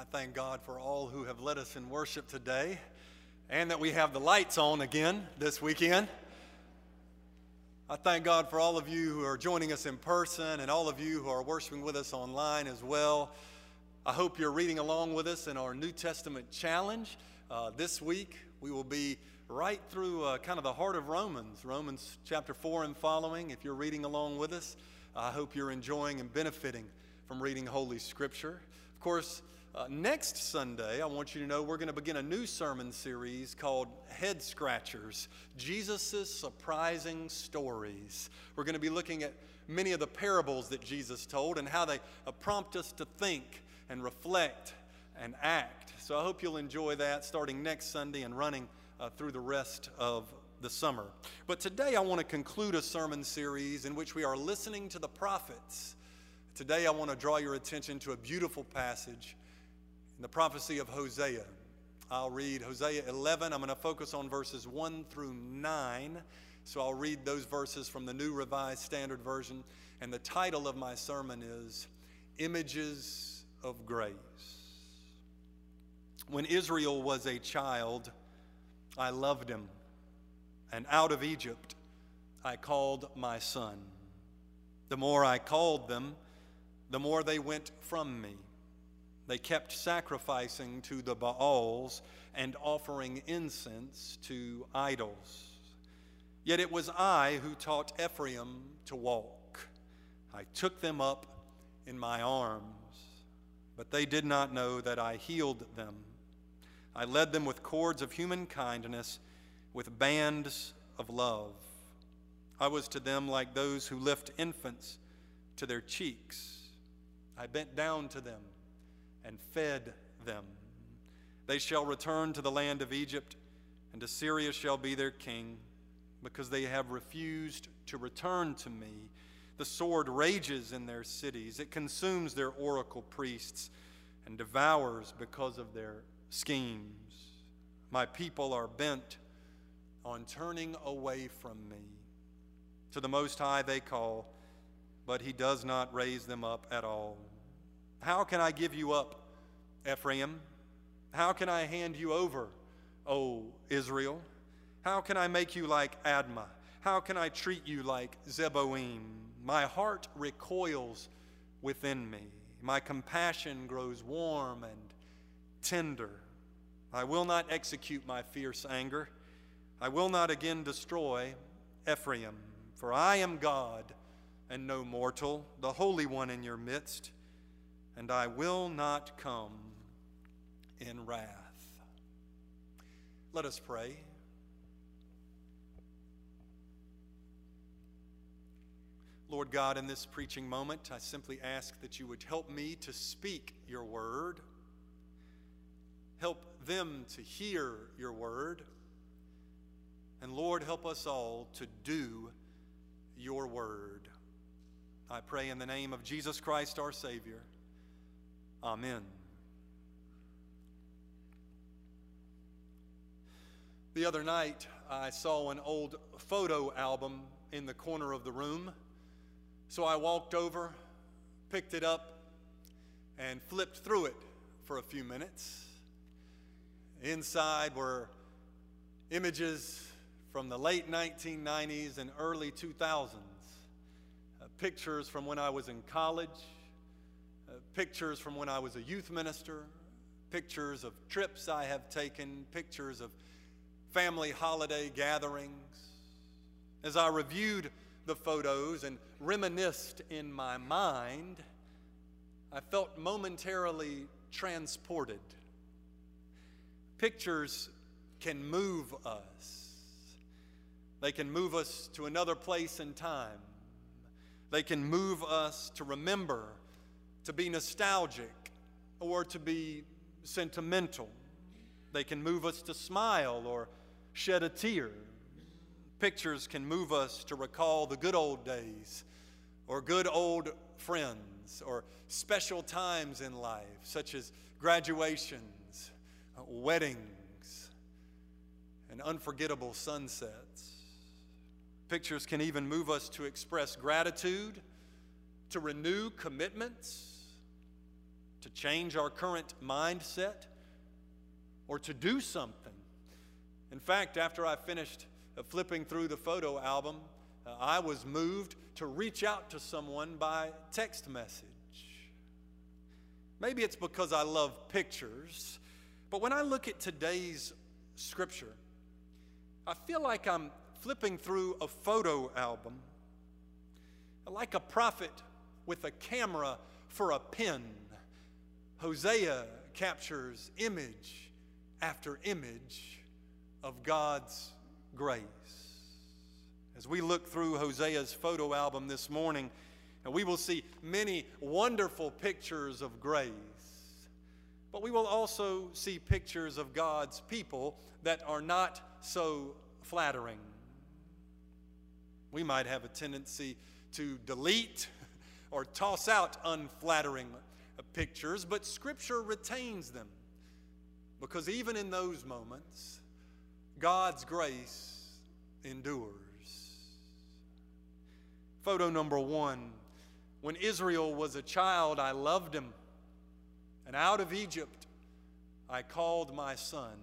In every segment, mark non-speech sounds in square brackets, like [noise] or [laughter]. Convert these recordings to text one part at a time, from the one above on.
I thank God for all who have led us in worship today and that we have the lights on again this weekend. I thank God for all of you who are joining us in person and all of you who are worshiping with us online as well. I hope you're reading along with us in our New Testament challenge. Uh, this week, we will be right through uh, kind of the heart of Romans, Romans chapter 4 and following. If you're reading along with us, I hope you're enjoying and benefiting from reading Holy Scripture. Of course, uh, next Sunday, I want you to know we're going to begin a new sermon series called Head Scratchers Jesus' Surprising Stories. We're going to be looking at many of the parables that Jesus told and how they uh, prompt us to think and reflect and act. So I hope you'll enjoy that starting next Sunday and running uh, through the rest of the summer. But today I want to conclude a sermon series in which we are listening to the prophets. Today I want to draw your attention to a beautiful passage the prophecy of Hosea. I'll read Hosea 11. I'm going to focus on verses 1 through 9. So I'll read those verses from the New Revised Standard Version. And the title of my sermon is Images of Grace. When Israel was a child, I loved him, and out of Egypt I called my son. The more I called them, the more they went from me. They kept sacrificing to the Baals and offering incense to idols. Yet it was I who taught Ephraim to walk. I took them up in my arms, but they did not know that I healed them. I led them with cords of human kindness, with bands of love. I was to them like those who lift infants to their cheeks. I bent down to them and fed them. They shall return to the land of Egypt, and Assyria shall be their king, because they have refused to return to me. The sword rages in their cities, it consumes their oracle priests, and devours because of their schemes. My people are bent on turning away from me. To the Most High they call, but He does not raise them up at all. How can I give you up, Ephraim? How can I hand you over, O Israel? How can I make you like Admah? How can I treat you like Zeboim? My heart recoils within me. My compassion grows warm and tender. I will not execute my fierce anger. I will not again destroy Ephraim, for I am God and no mortal, the Holy One in your midst and I will not come in wrath. Let us pray. Lord God, in this preaching moment, I simply ask that you would help me to speak your word. Help them to hear your word. And Lord, help us all to do your word. I pray in the name of Jesus Christ, our Savior. Amen. The other night, I saw an old photo album in the corner of the room. So I walked over, picked it up, and flipped through it for a few minutes. Inside were images from the late 1990s and early 2000s, uh, pictures from when I was in college pictures from when I was a youth minister, pictures of trips I have taken, pictures of family holiday gatherings. As I reviewed the photos and reminisced in my mind, I felt momentarily transported. Pictures can move us. They can move us to another place and time. They can move us to remember to be nostalgic or to be sentimental. They can move us to smile or shed a tear. Pictures can move us to recall the good old days or good old friends or special times in life, such as graduations, uh, weddings, and unforgettable sunsets. Pictures can even move us to express gratitude, to renew commitments, to change our current mindset, or to do something. In fact, after I finished uh, flipping through the photo album, uh, I was moved to reach out to someone by text message. Maybe it's because I love pictures, but when I look at today's scripture, I feel like I'm flipping through a photo album, like a prophet with a camera for a pen. Hosea captures image after image of God's grace. As we look through Hosea's photo album this morning, and we will see many wonderful pictures of grace. But we will also see pictures of God's people that are not so flattering. We might have a tendency to delete or toss out unflattering pictures, but Scripture retains them because even in those moments, God's grace endures. Photo number one when Israel was a child, I loved him, and out of Egypt I called my son.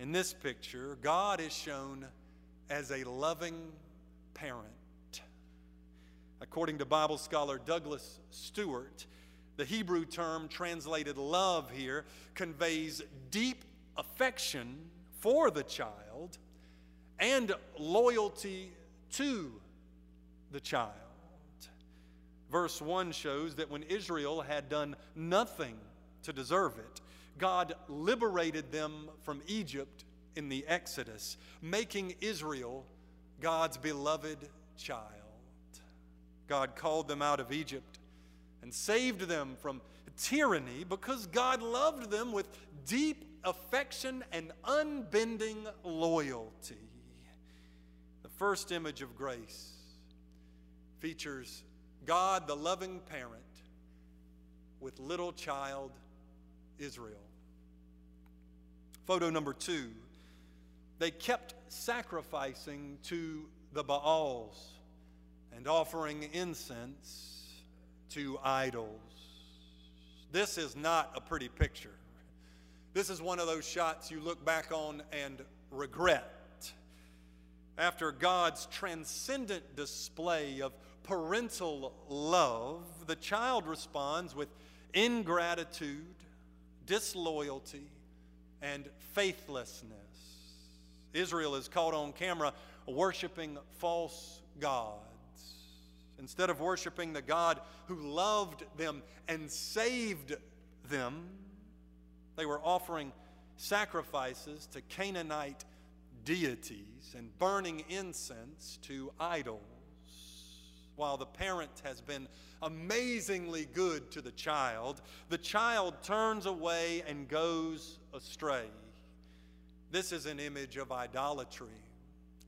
In this picture, God is shown as a loving parent. According to Bible scholar Douglas Stuart, the Hebrew term translated love here conveys deep affection for the child and loyalty to the child. Verse 1 shows that when Israel had done nothing to deserve it, God liberated them from Egypt in the Exodus, making Israel God's beloved child. God called them out of Egypt and saved them from tyranny because God loved them with deep affection and unbending loyalty. The first image of grace features God, the loving parent, with little child Israel. Photo number two they kept sacrificing to the Baals and offering incense to idols. This is not a pretty picture. This is one of those shots you look back on and regret. After God's transcendent display of parental love, the child responds with ingratitude, disloyalty, and faithlessness. Israel is caught on camera worshiping false gods. Instead of worshiping the God who loved them and saved them, they were offering sacrifices to Canaanite deities and burning incense to idols. While the parent has been amazingly good to the child, the child turns away and goes astray. This is an image of idolatry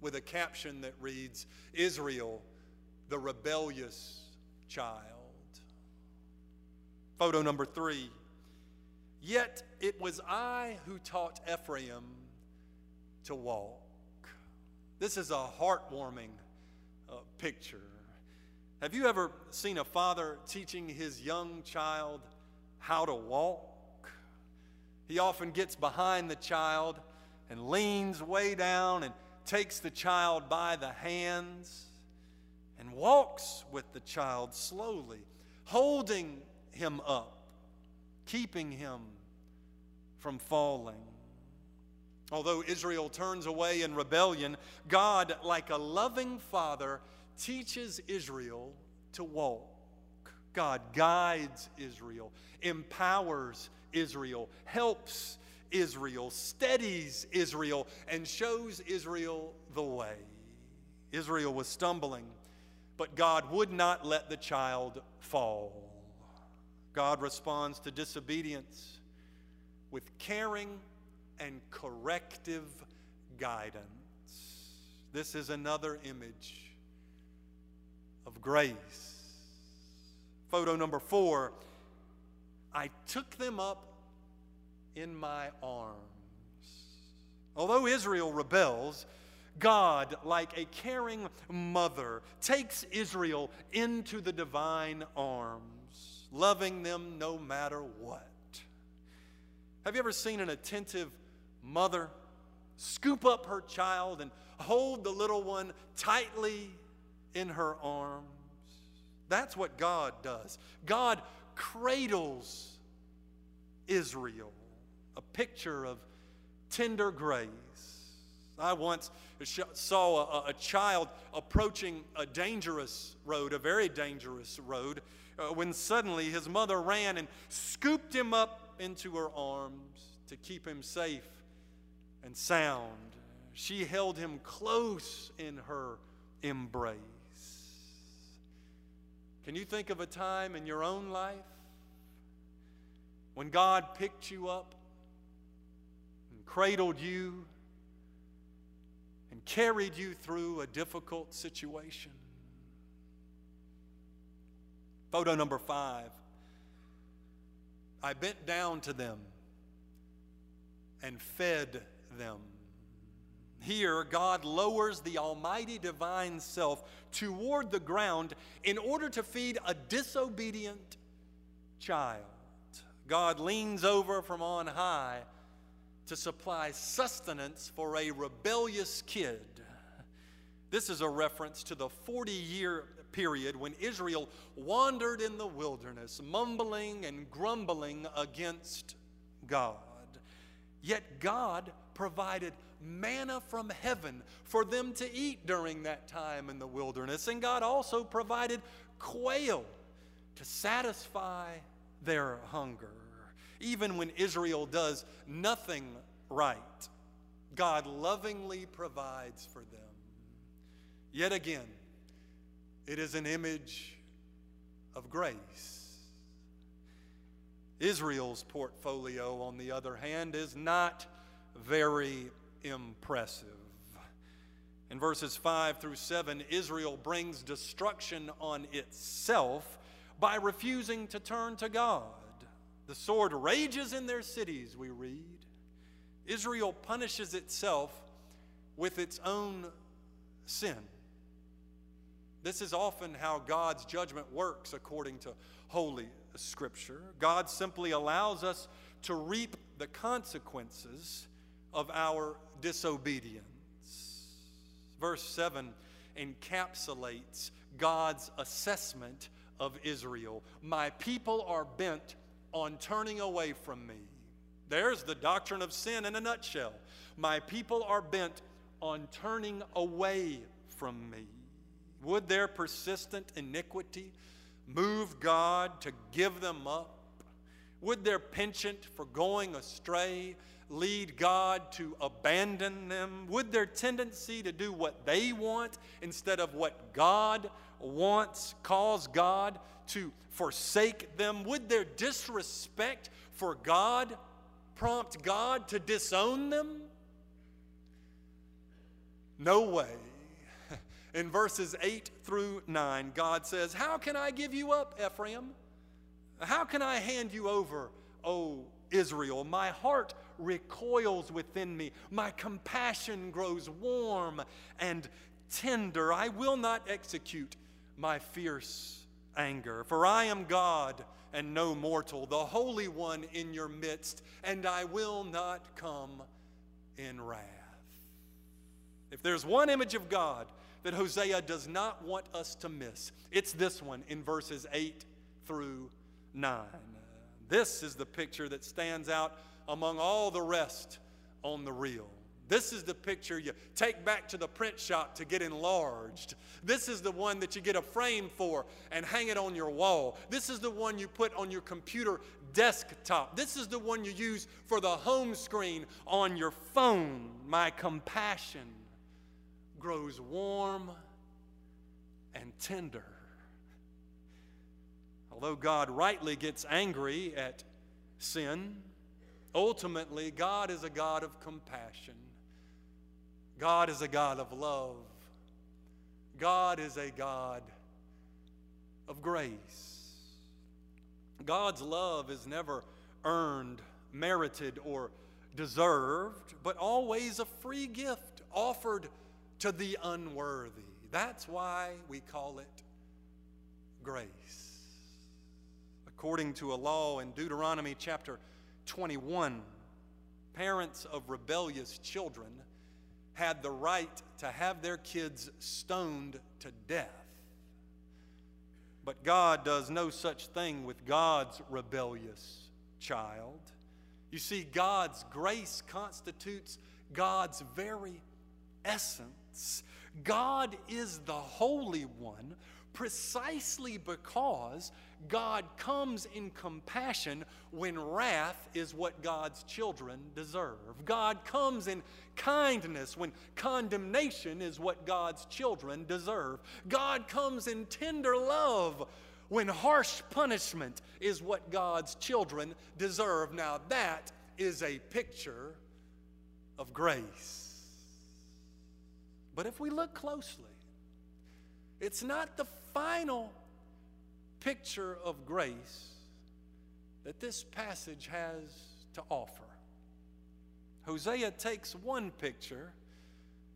with a caption that reads Israel, the rebellious child. Photo number three. Yet it was I who taught Ephraim to walk. This is a heartwarming uh, picture. Have you ever seen a father teaching his young child how to walk? He often gets behind the child and leans way down and takes the child by the hands and walks with the child slowly, holding him up, keeping him from falling. Although Israel turns away in rebellion, God, like a loving father, teaches Israel to walk. God guides Israel, empowers Israel, helps Israel, steadies Israel, and shows Israel the way. Israel was stumbling, but God would not let the child fall. God responds to disobedience with caring and corrective guidance. This is another image of grace. Photo number four I took them up in my arms. Although Israel rebels, God, like a caring mother, takes Israel into the divine arms. loving them no matter what. Have you ever seen an attentive mother scoop up her child and hold the little one tightly in her arms? That's what God does. God cradles Israel, a picture of tender grace. I once saw a, a child approaching a dangerous road, a very dangerous road, uh, when suddenly his mother ran and scooped him up into her arms to keep him safe and sound. She held him close in her embrace. Can you think of a time in your own life when God picked you up and cradled you carried you through a difficult situation? Photo number five. I bent down to them and fed them. Here, God lowers the almighty divine self toward the ground in order to feed a disobedient child. God leans over from on high to supply sustenance for a rebellious kid. This is a reference to the 40 year period when Israel wandered in the wilderness, mumbling and grumbling against God. Yet God provided manna from heaven for them to eat during that time in the wilderness. And God also provided quail to satisfy their hunger. Even when Israel does nothing right, God lovingly provides for them. Yet again, it is an image of grace. Israel's portfolio, on the other hand, is not very impressive. In verses 5 through 7, Israel brings destruction on itself by refusing to turn to God. The sword rages in their cities, we read. Israel punishes itself with its own sin. This is often how God's judgment works according to Holy Scripture. God simply allows us to reap the consequences of our disobedience. Verse 7 encapsulates God's assessment of Israel. My people are bent on turning away from me. There's the doctrine of sin in a nutshell. My people are bent on turning away from me. Would their persistent iniquity move God to give them up? Would their penchant for going astray lead God to abandon them? Would their tendency to do what they want instead of what God wants cause God to forsake them? Would their disrespect for God prompt God to disown them? No way. [laughs] In verses 8 through 9, God says, How can I give you up, Ephraim? How can I hand you over, O Israel? My heart recoils within me. My compassion grows warm and tender. I will not execute my fierce anger, for I am God and no mortal, the Holy One in your midst, and I will not come in wrath. If there's one image of God that Hosea does not want us to miss, it's this one in verses 8 through 9. This is the picture that stands out among all the rest on the reel. This is the picture you take back to the print shop to get enlarged. This is the one that you get a frame for and hang it on your wall. This is the one you put on your computer desktop. This is the one you use for the home screen on your phone. My compassion grows warm and tender. Although God rightly gets angry at sin, Ultimately, God is a God of compassion. God is a God of love. God is a God of grace. God's love is never earned, merited, or deserved, but always a free gift offered to the unworthy. That's why we call it grace. According to a law in Deuteronomy chapter 21, parents of rebellious children had the right to have their kids stoned to death. But God does no such thing with God's rebellious child. You see, God's grace constitutes God's very essence. God is the Holy One precisely because God comes in compassion when wrath is what God's children deserve. God comes in kindness when condemnation is what God's children deserve. God comes in tender love when harsh punishment is what God's children deserve. Now, that is a picture of grace. But if we look closely, it's not the final picture of grace that this passage has to offer. Hosea takes one picture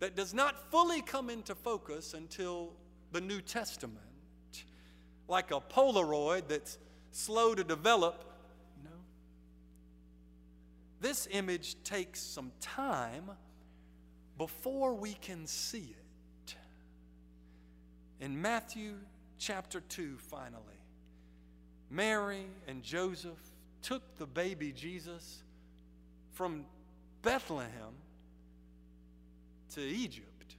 that does not fully come into focus until the New Testament. Like a Polaroid that's slow to develop, know. This image takes some time before we can see it. In Matthew chapter 2, finally, Mary and Joseph took the baby Jesus from Bethlehem to Egypt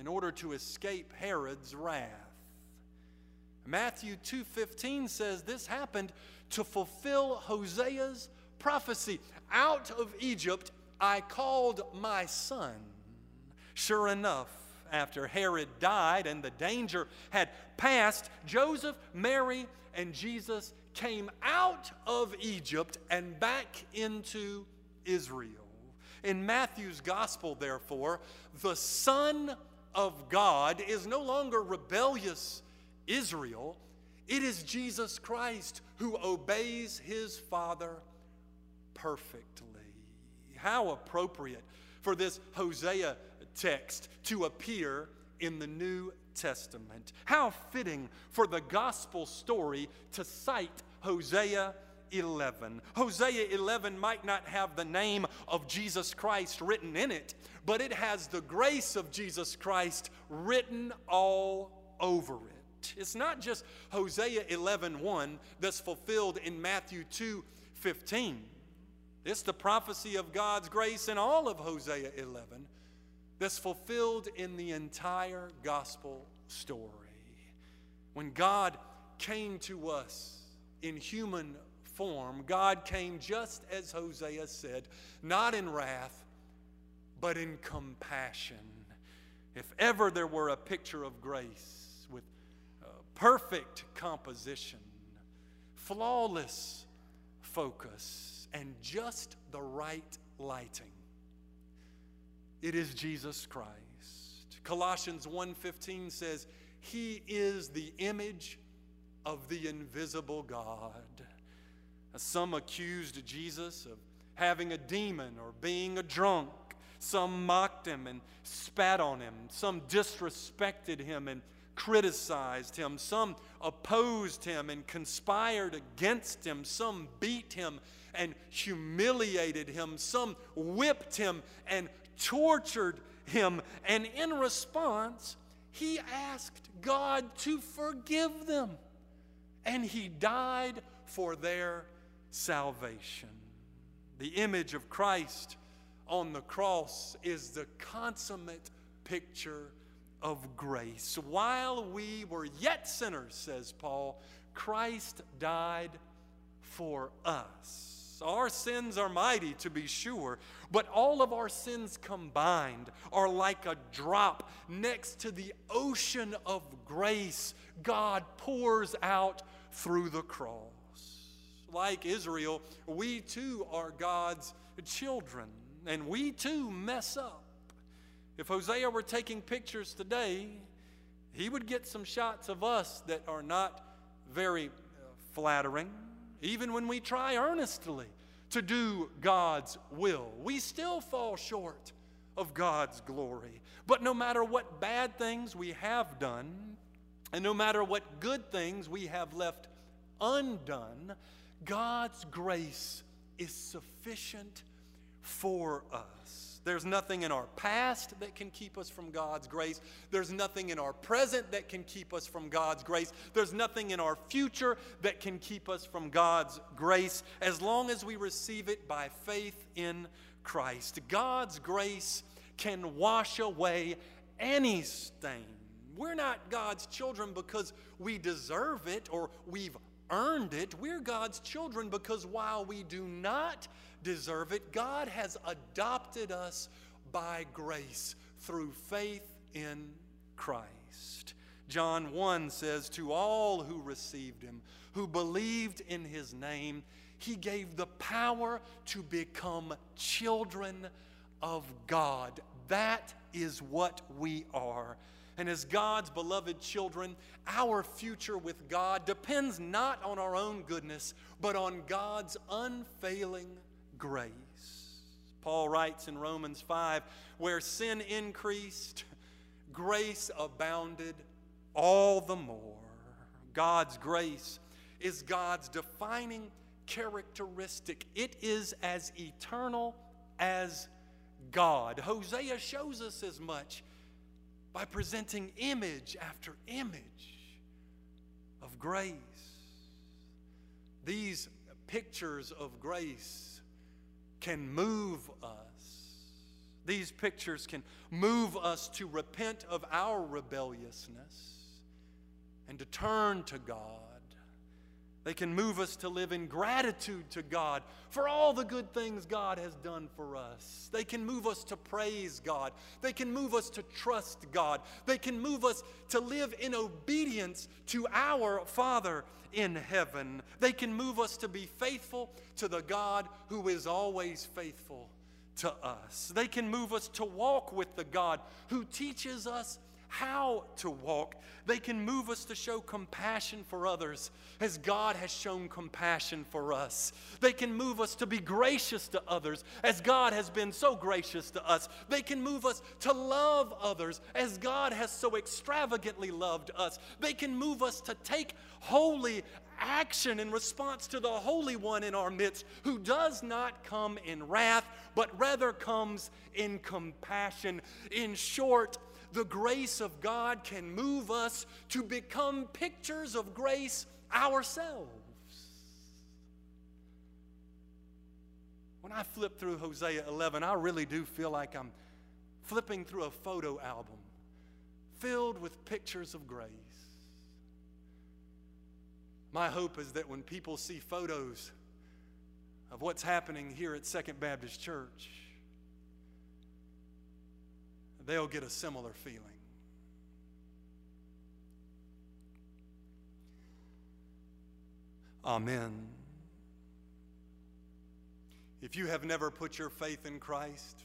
in order to escape Herod's wrath. Matthew 2:15 says this happened to fulfill Hosea's prophecy. Out of Egypt I called my son. Sure enough, after Herod died and the danger had passed, Joseph, Mary, and Jesus came out of Egypt and back into Israel. In Matthew's gospel, therefore, the Son of God is no longer rebellious Israel, it is Jesus Christ who obeys his Father perfectly how appropriate for this Hosea text to appear in the New Testament. How fitting for the gospel story to cite Hosea 11. Hosea 11 might not have the name of Jesus Christ written in it, but it has the grace of Jesus Christ written all over it. It's not just Hosea 11:1 that's fulfilled in Matthew 2:15. It's the prophecy of God's grace in all of Hosea 11 that's fulfilled in the entire gospel story. When God came to us in human form, God came just as Hosea said, not in wrath, but in compassion. If ever there were a picture of grace with uh, perfect composition, flawless focus, and just the right lighting. It is Jesus Christ. Colossians 1:15 says, "He is the image of the invisible God." Some accused Jesus of having a demon or being a drunk. Some mocked him and spat on him. Some disrespected him and criticized him. Some opposed him and conspired against him. Some beat him and humiliated him. Some whipped him and tortured him. And in response, he asked God to forgive them. And he died for their salvation. The image of Christ on the cross is the consummate picture of grace. While we were yet sinners, says Paul, Christ died for us. Our sins are mighty, to be sure, but all of our sins combined are like a drop next to the ocean of grace God pours out through the cross. Like Israel, we too are God's children, and we too mess up. If Hosea were taking pictures today, he would get some shots of us that are not very uh, flattering even when we try earnestly to do God's will. We still fall short of God's glory. But no matter what bad things we have done, and no matter what good things we have left undone, God's grace is sufficient for us. There's nothing in our past that can keep us from God's grace. There's nothing in our present that can keep us from God's grace. There's nothing in our future that can keep us from God's grace as long as we receive it by faith in Christ. God's grace can wash away any stain. We're not God's children because we deserve it or we've earned it. We're God's children because while we do not deserve it, God has adopted us by grace through faith in Christ. John 1 says, To all who received him, who believed in his name, he gave the power to become children of God. That is what we are. And as God's beloved children, our future with God depends not on our own goodness, but on God's unfailing grace. Paul writes in Romans 5 where sin increased, grace abounded all the more. God's grace is God's defining characteristic, it is as eternal as God. Hosea shows us as much by presenting image after image of grace. These pictures of grace can move us. These pictures can move us to repent of our rebelliousness and to turn to God. They can move us to live in gratitude to God for all the good things God has done for us. They can move us to praise God. They can move us to trust God. They can move us to live in obedience to our Father in heaven. They can move us to be faithful to the God who is always faithful to us. They can move us to walk with the God who teaches us how to walk. They can move us to show compassion for others as God has shown compassion for us. They can move us to be gracious to others as God has been so gracious to us. They can move us to love others as God has so extravagantly loved us. They can move us to take holy action in response to the Holy One in our midst who does not come in wrath, but rather comes in compassion. In short, the grace of God can move us to become pictures of grace ourselves. When I flip through Hosea 11, I really do feel like I'm flipping through a photo album filled with pictures of grace. My hope is that when people see photos of what's happening here at Second Baptist Church, they'll get a similar feeling. Amen. If you have never put your faith in Christ,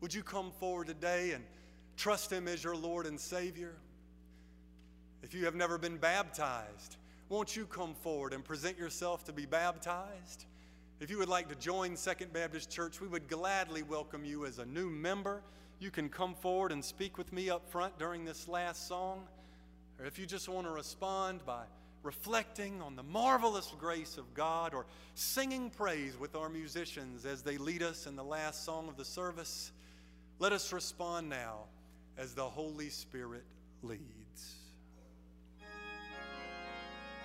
would you come forward today and trust Him as your Lord and Savior? If you have never been baptized, won't you come forward and present yourself to be baptized? If you would like to join Second Baptist Church, we would gladly welcome you as a new member you can come forward and speak with me up front during this last song. Or if you just want to respond by reflecting on the marvelous grace of God or singing praise with our musicians as they lead us in the last song of the service, let us respond now as the Holy Spirit leads.